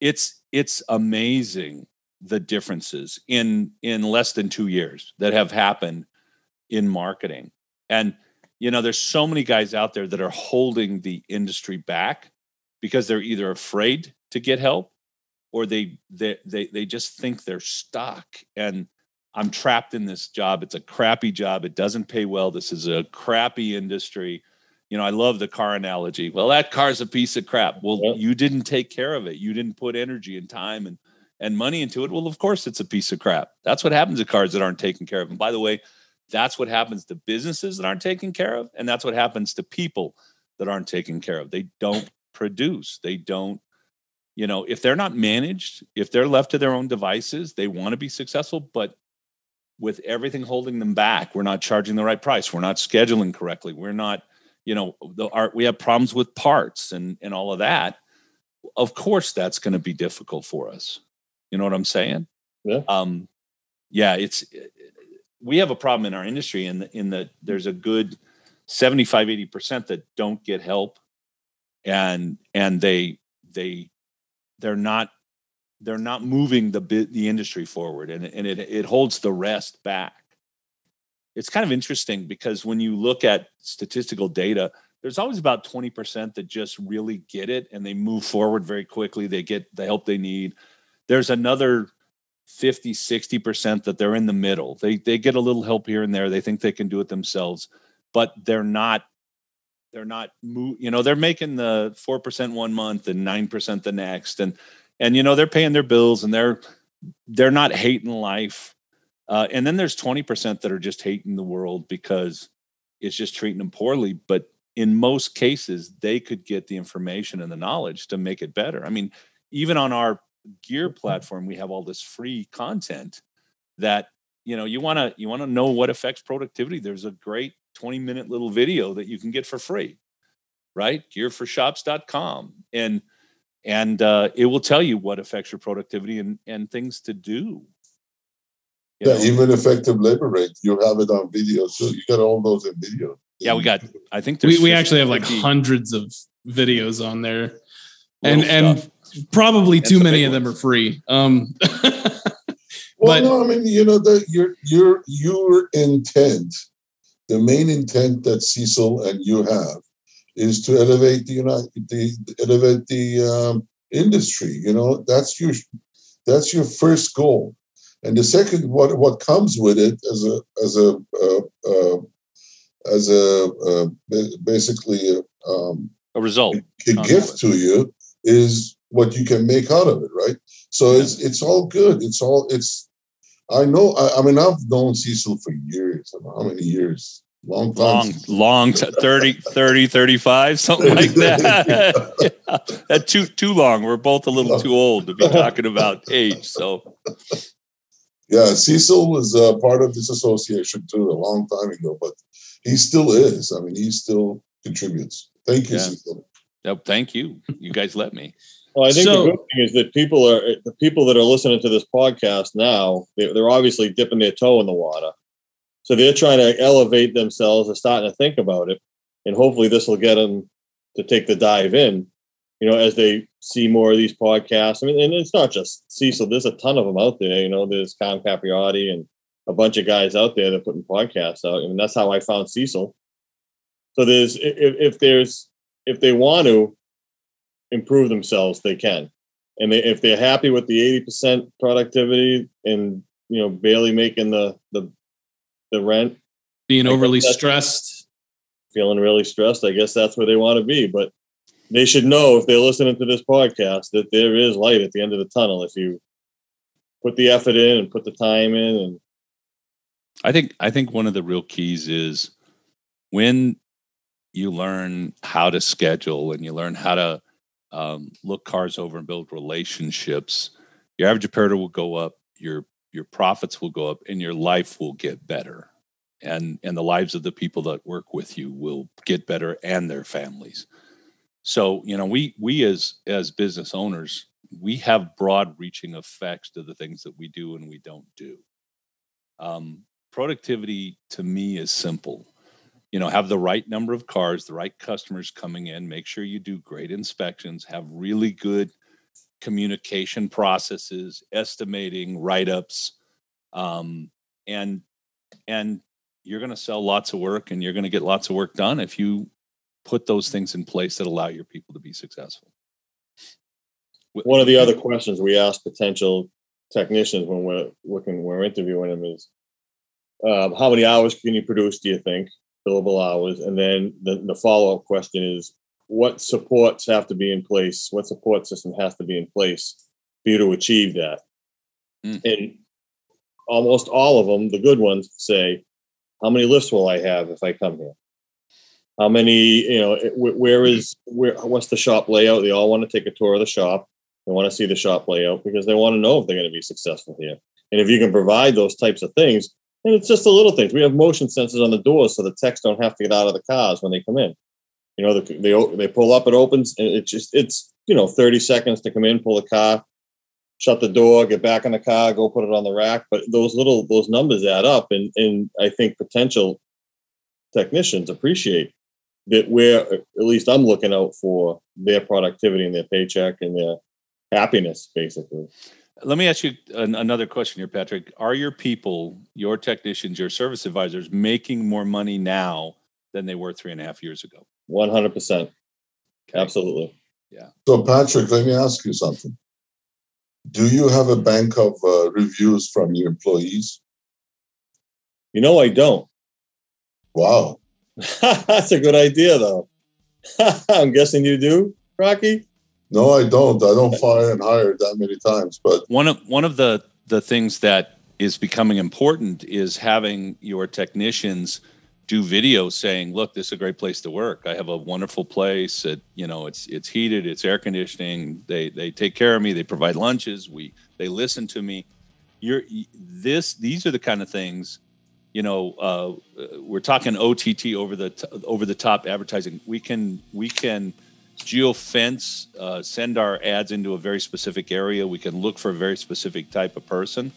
It's it's amazing the differences in in less than 2 years that have happened in marketing. And you know, there's so many guys out there that are holding the industry back because they're either afraid to get help or they they they, they just think they're stuck and i'm trapped in this job. It's a crappy job. It doesn't pay well. This is a crappy industry. You know i love the car analogy. Well that car's a piece of crap. Well you didn't take care of it. You didn't put energy and time and and money into it. Well of course it's a piece of crap. That's what happens to cars that aren't taken care of. And by the way that's what happens to businesses that aren't taken care of and that's what happens to people that aren't taken care of. They don't produce. They don't you know if they're not managed if they're left to their own devices they want to be successful but with everything holding them back we're not charging the right price we're not scheduling correctly we're not you know the art we have problems with parts and and all of that. Of course that's going to be difficult for us. You know what i'm saying? Yeah. um yeah it's we have a problem in our industry in the, in that there's a good 75 80% that don't get help and and they they they're not they're not moving the bit the industry forward and, and it it holds the rest back. It's kind of interesting because when you look at statistical data there's always about 20% that just really get it and they move forward very quickly. They get the help they need. There's another 50 60% that they're in the middle. They they get a little help here and there. They think they can do it themselves but they're not they're not you know they're making the 4% one month and 9% the next and and you know they're paying their bills and they're they're not hating life. Uh, and then there's 20% that are just hating the world because it's just treating them poorly. But in most cases they could get the information and the knowledge to make it better. I mean even on our gear platform we have all this free content that you know you want to you want to know what affects productivity there's a great 20 minute little video that you can get for free right? Gearforshops.com and and uh, it will tell you what affects your productivity and and things to do You Yeah, know? even effective labor rate, you have it on video. So you got all those in video. yeah we got i think We, there's we actually have like hundreds of videos on there, little and and probably And too many of them ones. are free. Um, Well, But- no, I mean, you know, that your your your intent, the main intent that Cecil and you have, is to elevate the United, the elevate the um, industry. You know, that's your that's your first goal, and the second, what what comes with it as a as a uh, uh, as a uh, basically a, um, a result a Comes gift to you is what you can make out of it, right? So it's it's all good. It's all it's. I know. I, I mean, I've known Cecil for years. I don't know how many years? Long time. long long t- 30 30 35 something like that yeah. That too too long we're both a little too old to be talking about age so Yeah, Cecil was uh, part of this association too a long time ago, but he still is. I mean, he still contributes. Thank you, Yeah. Cecil. yep, thank you you guys let me Well, I think So- the good thing is that people are the people that are listening to this podcast now. They're, they're obviously dipping their toe in the water, so they're trying to elevate themselves. They're starting to think about it, and hopefully, this will get them to take the dive in. You know, as they see more of these podcasts. I mean, and it's not just Cecil. There's a ton of them out there. You know, there's Carm Capriotti and a bunch of guys out there that are putting podcasts out. I mean, that's how I found Cecil. So there's if, if there's if they want to improve themselves, they can. And they, if they're happy with the eighty percent productivity and you know barely making the the the rent, being overly stressed. feeling really stressed, I guess that's where they want to be. But they should know if they're listening to this podcast that there is light at the end of the tunnel if you put the effort in and put the time in and I think I think one of the real keys is when you learn how to schedule and you learn how to um, look cars over and build relationships, your average repair will go up, your your profits will go up, and your life will get better, and and the lives of the people that work with you will get better and their families. So you know we we as as business owners we have broad reaching effects to the things that we do and we don't do. Um, productivity to me is simple you know have the right number of cars the right customers coming in make sure you do great inspections have really good communication processes estimating write-ups um, and and you're going to sell lots of work and you're going to get lots of work done if you put those things in place that allow your people to be successful one of the other questions we ask potential technicians when we're looking, when we're interviewing them is, um, how many hours can you produce? Do you think billable hours? And then the, the follow up question is, what supports have to be in place? What support system has to be in place for you to achieve that? Mm. And almost all of them, the good ones, say, how many lifts will I have if I come here? How many, you know, where is, where, what's the shop layout? They all want to take a tour of the shop. They want to see the shop layout because they want to know if they're going to be successful here. And if you can provide those types of things, and it's just the little things. We have motion sensors on the doors so the techs don't have to get out of the cars when they come in. You know, the, they they pull up, it opens, and it's just it's you know thirty seconds to come in, pull the car, shut the door, get back in the car, go put it on the rack. But those little those numbers add up, and and I think potential technicians appreciate that. Where at least I'm looking out for their productivity and their paycheck and their happiness, basically. Let me ask you an, another question here, Patrick. Are your people, your technicians, your service advisors, making more money now than they were three and a half years ago? One hundred percent, Okay. absolutely. Yeah. So, Patrick, let me ask you something. Do you have a bank of uh, reviews from your employees? You know, I don't. Wow. That's a good idea, though. I'm guessing you do, Rocky. No, I don't. I don't fire and hire that many times, but One of one of the the things that is becoming important is having your technicians do videos saying, "Look, this is a great place to work. I have a wonderful place. It, you know, it's it's heated, it's air conditioning. They they take care of me. They provide lunches. We they listen to me. You're this. These are the kind of things." You know, uh, we're talking OTT over the t- over the top advertising. We can we can geofence, uh, send our ads into a very specific area. We can look for a very specific type of person,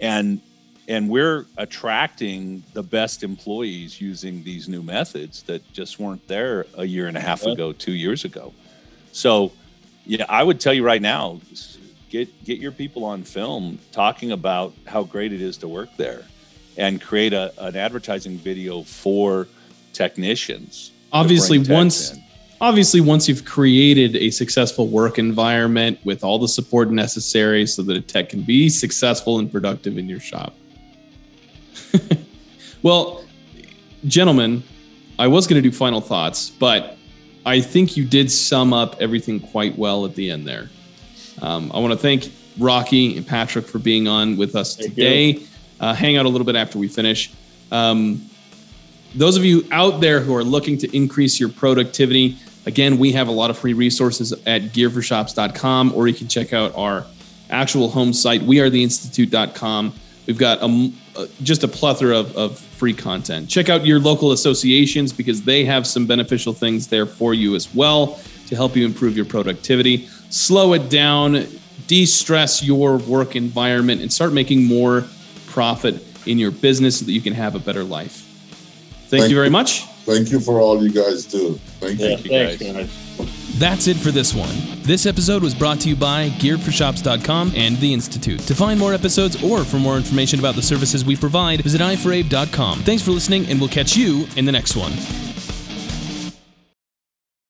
and and we're attracting the best employees using these new methods that just weren't there a year and a half Yeah. ago, two years ago. So, yeah, I would tell you right now, get get your people on film talking about how great it is to work there, and create a, an advertising video for technicians. Obviously, once in. obviously once you've created a successful work environment with all the support necessary so that a tech can be successful and productive in your shop well gentlemen i was going to do final thoughts but i think you did sum up everything quite well at the end there. Um, i want to thank rocky and patrick for being on with us Thank today. Uh, hang out a little bit after we finish. Um, those of you out there who are looking to increase your productivity, again, we have a lot of free resources at gearforshops.com, or you can check out our actual home site, wearetheinstitute.com. We've got a, uh, just a plethora of, of free content. Check out your local associations because they have some beneficial things there for you as well to help you improve your productivity. Slow it down, de stress your work environment, and start making more profit in your business so that you can have a better life. Thank, Thank you very much. thank you for all you guys do. Thank you. Yeah, you, thanks, guys. guys. That's it for this one. This episode was brought to you by gearforshops.com and the Institute. To find more episodes or for more information about the services we provide, visit iforabe.com. Thanks for listening, and we'll catch you in the next one.